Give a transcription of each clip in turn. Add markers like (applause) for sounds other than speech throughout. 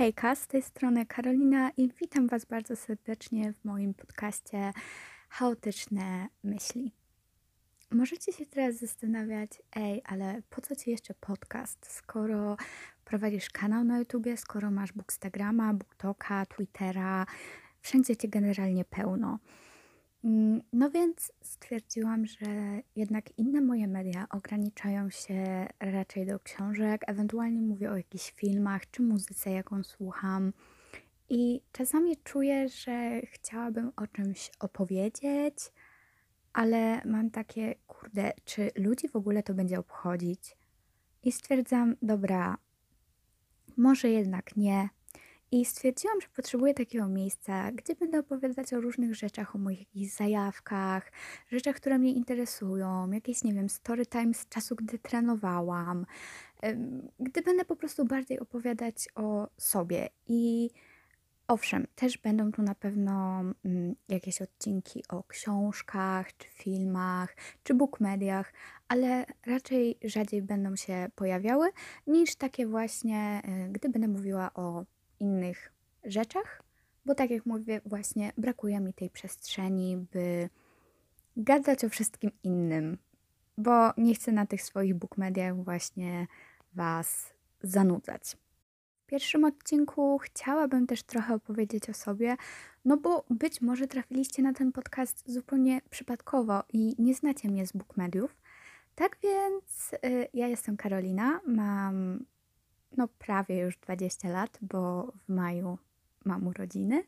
Hejka, z tej strony Karolina i witam Was bardzo serdecznie w moim podcaście Chaotyczne Myśli. Możecie się teraz zastanawiać, ej, ale po co Ci jeszcze podcast, skoro prowadzisz kanał na YouTubie, skoro masz Bookstagrama, BookToka, Twittera, wszędzie Cię generalnie pełno. Mm, no więc stwierdziłam, że jednak inne moje media ograniczają się raczej do książek, ewentualnie mówię o jakichś filmach czy muzyce, jaką słucham. I czasami czuję, że chciałabym o czymś opowiedzieć, ale mam takie, kurde, czy ludzi w ogóle to będzie obchodzić? I stwierdzam, dobra, może jednak nie, i stwierdziłam, że potrzebuję takiego miejsca, gdzie będę opowiadać o różnych rzeczach, o moich jakichś zajawkach, rzeczach, które mnie interesują, jakieś, nie wiem, story time z czasu, gdy trenowałam, gdy będę po prostu bardziej opowiadać o sobie. I owszem, też będą tu na pewno mm, jakieś odcinki o książkach, czy filmach, czy bookmediach, ale raczej rzadziej będą się pojawiały niż takie właśnie, y, gdy będę mówiła o innych rzeczach, bo tak jak mówię, właśnie brakuje mi tej przestrzeni, by gadać o wszystkim innym, bo nie chcę na tych swoich bookmediach właśnie Was zanudzać. W pierwszym odcinku chciałabym też trochę opowiedzieć o sobie, no bo być może trafiliście na ten podcast zupełnie przypadkowo i nie znacie mnie z bookmediów. Tak więc y, ja jestem Karolina, mam no prawie już 20 lat, bo w maju mam urodziny.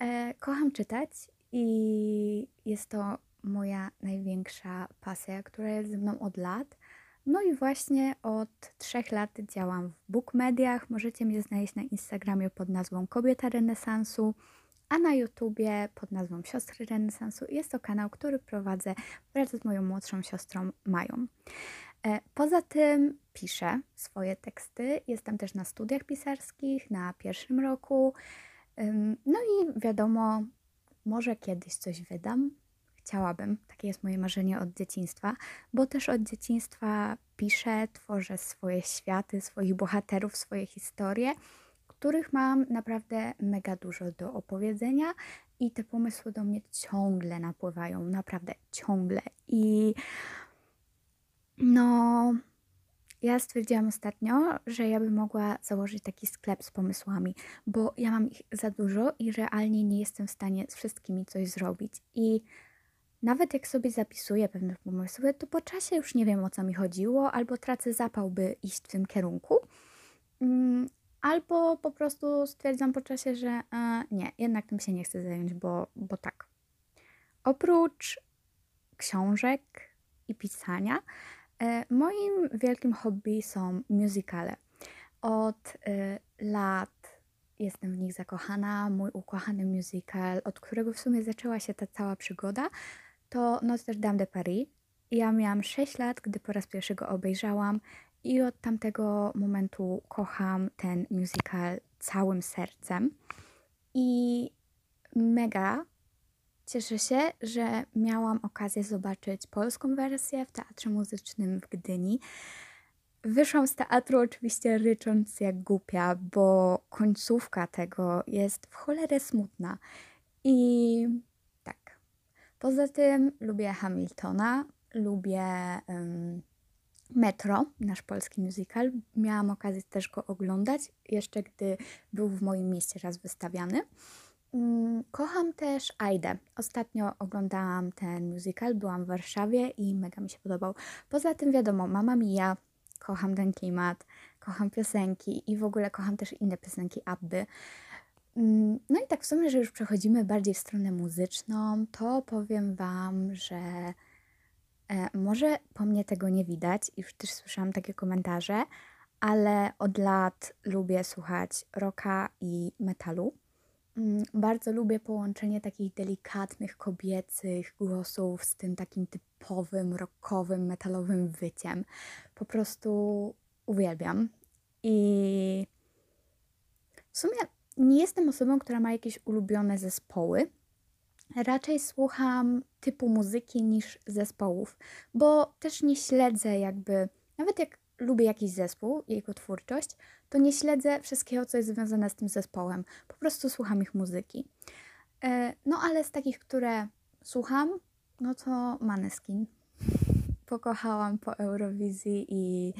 E, kocham czytać i jest to moja największa pasja, która jest ze mną od lat. No i właśnie od trzech lat działam w bookmediach. Możecie mnie znaleźć na Instagramie pod nazwą Kobieta Renesansu, a na YouTubie pod nazwą Siostry Renesansu. Jest to kanał, który prowadzę wraz z moją młodszą siostrą Mają. E, poza tym piszę swoje teksty. Jestem też na studiach pisarskich na pierwszym roku. No i wiadomo, może kiedyś coś wydam. Chciałabym, takie jest moje marzenie od dzieciństwa, bo też od dzieciństwa piszę, tworzę swoje światy, swoich bohaterów, swoje historie, których mam naprawdę mega dużo do opowiedzenia i te pomysły do mnie ciągle napływają, naprawdę ciągle. I no, ja stwierdziłam ostatnio, że ja bym mogła założyć taki sklep z pomysłami, bo ja mam ich za dużo i realnie nie jestem w stanie z wszystkimi coś zrobić. I nawet jak sobie zapisuję pewne pomysły, to po czasie już nie wiem o co mi chodziło, albo tracę zapał, by iść w tym kierunku, mm, albo po prostu stwierdzam po czasie, że e, nie, jednak tym się nie chcę zająć, bo, bo tak. Oprócz książek i pisania, moim wielkim hobby są musicale. Od e, lat jestem w nich zakochana. Mój ukochany musical, od którego w sumie zaczęła się ta cała przygoda, to Notre Dame de Paris. Ja miałam 6 lat, gdy po raz pierwszy go obejrzałam i od tamtego momentu kocham ten musical całym sercem. I mega Cieszę się, że miałam okazję zobaczyć polską wersję w Teatrze Muzycznym w Gdyni. Wyszłam z teatru oczywiście rycząc jak głupia, bo końcówka tego jest w cholerę smutna. I tak. Poza tym lubię Hamiltona, lubię um, Metro, nasz polski musical. Miałam okazję też go oglądać, jeszcze gdy był w moim mieście raz wystawiany. Mm, kocham też Aidę. Ostatnio oglądałam ten musical, byłam w Warszawie i mega mi się podobał. Poza tym wiadomo, Mama Mia, kocham ten klimat, kocham piosenki i w ogóle kocham też inne piosenki Abby. Mm, no i tak w sumie, że już przechodzimy bardziej w stronę muzyczną, to powiem Wam, że e, może po mnie tego nie widać już też słyszałam takie komentarze, ale od lat lubię słuchać rocka i metalu. Mm, bardzo lubię połączenie takich delikatnych, kobiecych głosów z tym takim typowym, rockowym, metalowym wyciem. Po prostu uwielbiam. I w sumie nie jestem osobą, która ma jakieś ulubione zespoły. Raczej słucham typu muzyki niż zespołów, bo też nie śledzę jakby, nawet jak lubię jakiś zespół, jego twórczość, to nie śledzę wszystkiego, co jest związane z tym zespołem. Po prostu słucham ich muzyki. E, no ale z takich, które słucham, no to Maneskin. (laughs) Pokochałam po Eurowizji i,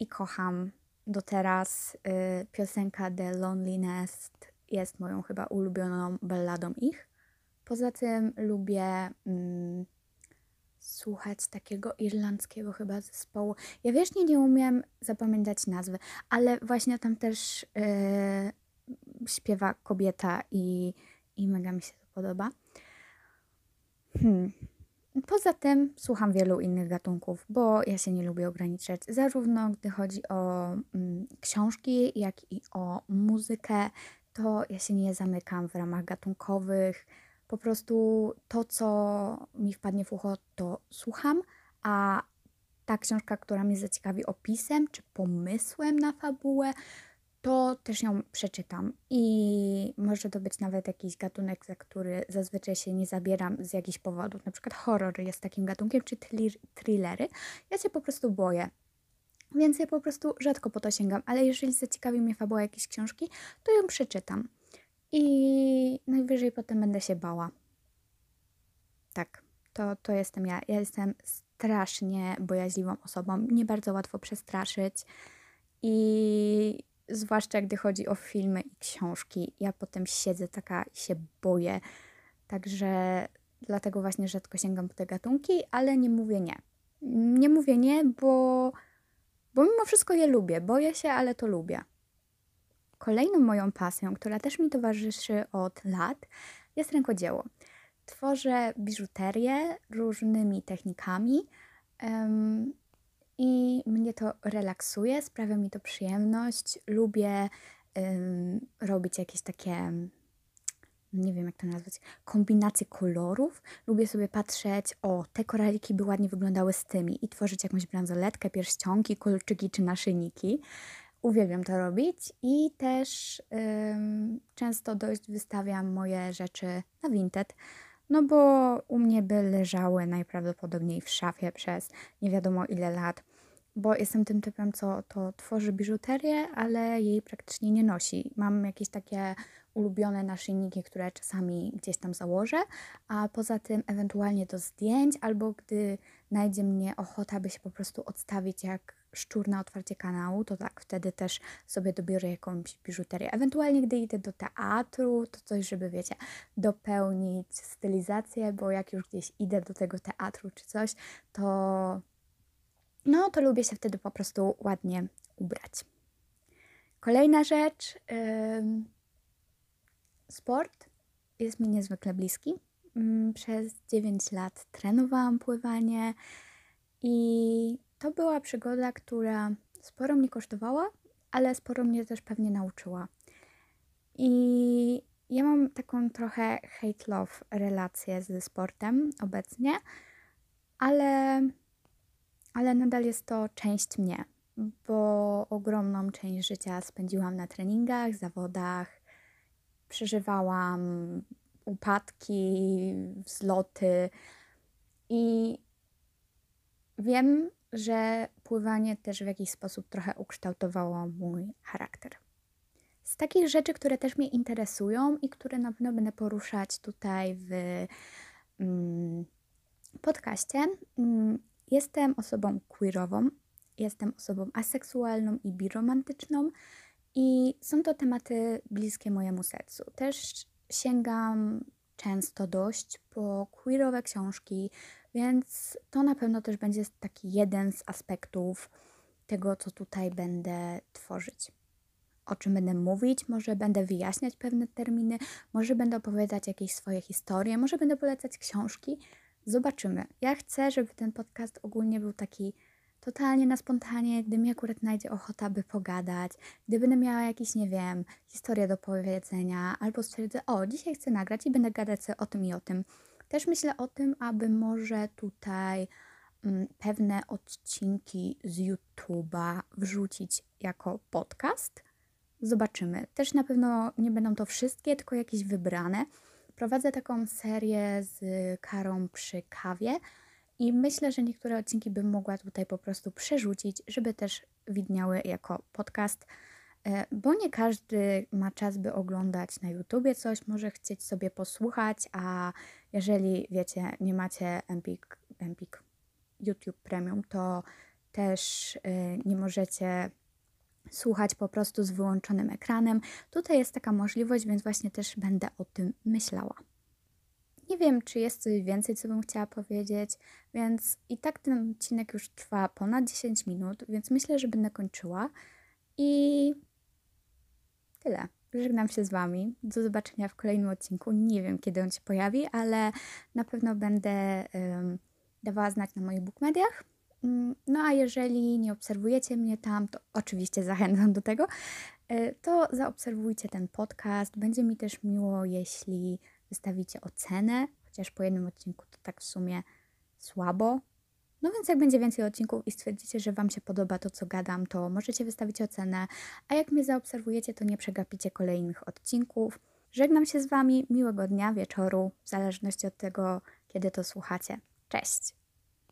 i kocham do teraz. Y, piosenka The Loneliness jest moją chyba ulubioną balladą ich. Poza tym lubię mm, słuchać takiego irlandzkiego chyba zespołu. Ja wiecznie nie umiem zapamiętać nazwy, ale właśnie tam też yy, śpiewa kobieta i, i mega mi się to podoba. Hmm. Poza tym słucham wielu innych gatunków, bo ja się nie lubię ograniczać, zarówno gdy chodzi o mm, książki, jak i o muzykę, to ja się nie zamykam w ramach gatunkowych. Po prostu to, co mi wpadnie w ucho, to słucham, a ta książka, która mnie zaciekawi opisem czy pomysłem na fabułę, to też ją przeczytam. I może to być nawet jakiś gatunek, za który zazwyczaj się nie zabieram z jakichś powodów. Na przykład horror jest takim gatunkiem, czy thrillery. Ja się po prostu boję. Więc ja po prostu rzadko po to sięgam, ale jeżeli zaciekawi mnie fabuła jakiejś książki, to ją przeczytam. I najwyżej potem będę się bała. Tak, to, to jestem ja. Ja jestem strasznie bojaźliwą osobą. Nie bardzo łatwo przestraszyć. I zwłaszcza gdy chodzi o filmy i książki, ja potem siedzę taka i się boję. Także dlatego właśnie rzadko sięgam po te gatunki, ale nie mówię nie. Nie mówię nie, bo, bo mimo wszystko je lubię. Boję się, ale to lubię. Kolejną moją pasją, która też mi towarzyszy od lat, jest rękodzieło. Tworzę biżuterię różnymi technikami. Um, i mnie to relaksuje, sprawia mi to przyjemność. Lubię ym, robić jakieś takie, nie wiem jak to nazwać, kombinacje kolorów. Lubię sobie patrzeć, o, te koraliki by ładnie wyglądały z tymi i tworzyć jakąś bransoletkę, pierścionki, kolczyki czy naszyjniki. Uwielbiam to robić i też ym, często dość wystawiam moje rzeczy na Vinted no bo u mnie by leżały najprawdopodobniej w szafie przez nie wiadomo ile lat, bo jestem tym typem, co to tworzy biżuterię, ale jej praktycznie nie nosi. Mam jakieś takie ulubione naszyjniki, które czasami gdzieś tam założę, a poza tym ewentualnie do zdjęć, albo gdy najdzie mnie ochota, by się po prostu odstawić jak szczur na otwarcie kanału, to tak, wtedy też sobie dobiorę jakąś biżuterię. Ewentualnie, gdy idę do teatru, to coś, żeby, wiecie, dopełnić stylizację, bo jak już gdzieś idę do tego teatru czy coś, to no to lubię się wtedy po prostu ładnie ubrać. Kolejna rzecz, yy, sport jest mi niezwykle bliski. Yy, przez 9 lat trenowałam pływanie i to była przygoda, która sporo mnie kosztowała, ale sporo mnie też pewnie nauczyła. I ja mam taką trochę hate-love relację ze sportem obecnie, ale, ale nadal jest to część mnie, bo ogromną część życia spędziłam na treningach, zawodach, przeżywałam upadki, wzloty i wiem, że pływanie też w jakiś sposób trochę ukształtowało mój charakter. Z takich rzeczy, które też mnie interesują i które na pewno będę poruszać tutaj w mm, podcaście, mm, jestem osobą queerową, jestem osobą aseksualną i biromantyczną i są to tematy bliskie mojemu sercu. Też sięgam często dość po queerowe książki, więc to na pewno też będzie taki jeden z aspektów tego, co tutaj będę tworzyć. O czym będę mówić, może będę wyjaśniać pewne terminy, może będę opowiadać jakieś swoje historie, może będę polecać książki. Zobaczymy. Ja chcę, żeby ten podcast ogólnie był taki totalnie na spontanie, gdy mi akurat najdzie ochota, by pogadać, gdy będę miała jakieś, nie wiem, historię do powiedzenia, albo stwierdzę, o, dzisiaj chcę nagrać i będę gadać o tym i o tym. Też myślę o tym, aby może tutaj mm, pewne odcinki z YouTube'a wrzucić jako podcast. Zobaczymy. Też na pewno nie będą to wszystkie, tylko jakieś wybrane. Prowadzę taką serię z Karą przy kawie I myślę, że niektóre odcinki bym mogła tutaj po prostu przerzucić, żeby też widniały jako podcast, bo nie każdy ma czas, by oglądać na YouTubie coś, może chcieć sobie posłuchać, a jeżeli wiecie, nie macie Empik, Empik YouTube Premium, to też e, nie możecie słuchać po prostu z wyłączonym ekranem. Tutaj jest taka możliwość, więc właśnie też będę o tym myślała. Nie wiem, czy jest coś więcej, co bym chciała powiedzieć, więc i tak ten odcinek już trwa ponad 10 minut, więc myślę, że będę kończyła. I tyle. Żegnam się z Wami. Do zobaczenia w kolejnym odcinku. Nie wiem, kiedy on się pojawi, ale na pewno będę um, dawała znać na moich bookmediach. Mm, no a jeżeli nie obserwujecie mnie tam, to oczywiście zachęcam do tego, e, to zaobserwujcie ten podcast. Będzie mi też miło, jeśli wystawicie ocenę, chociaż po jednym odcinku to tak w sumie słabo. No więc jak będzie więcej odcinków i stwierdzicie, że Wam się podoba to, co gadam, to możecie wystawić ocenę, a jak mnie zaobserwujecie, to nie przegapicie kolejnych odcinków. Żegnam się z Wami, miłego dnia, wieczoru, w zależności od tego, kiedy to słuchacie. Cześć!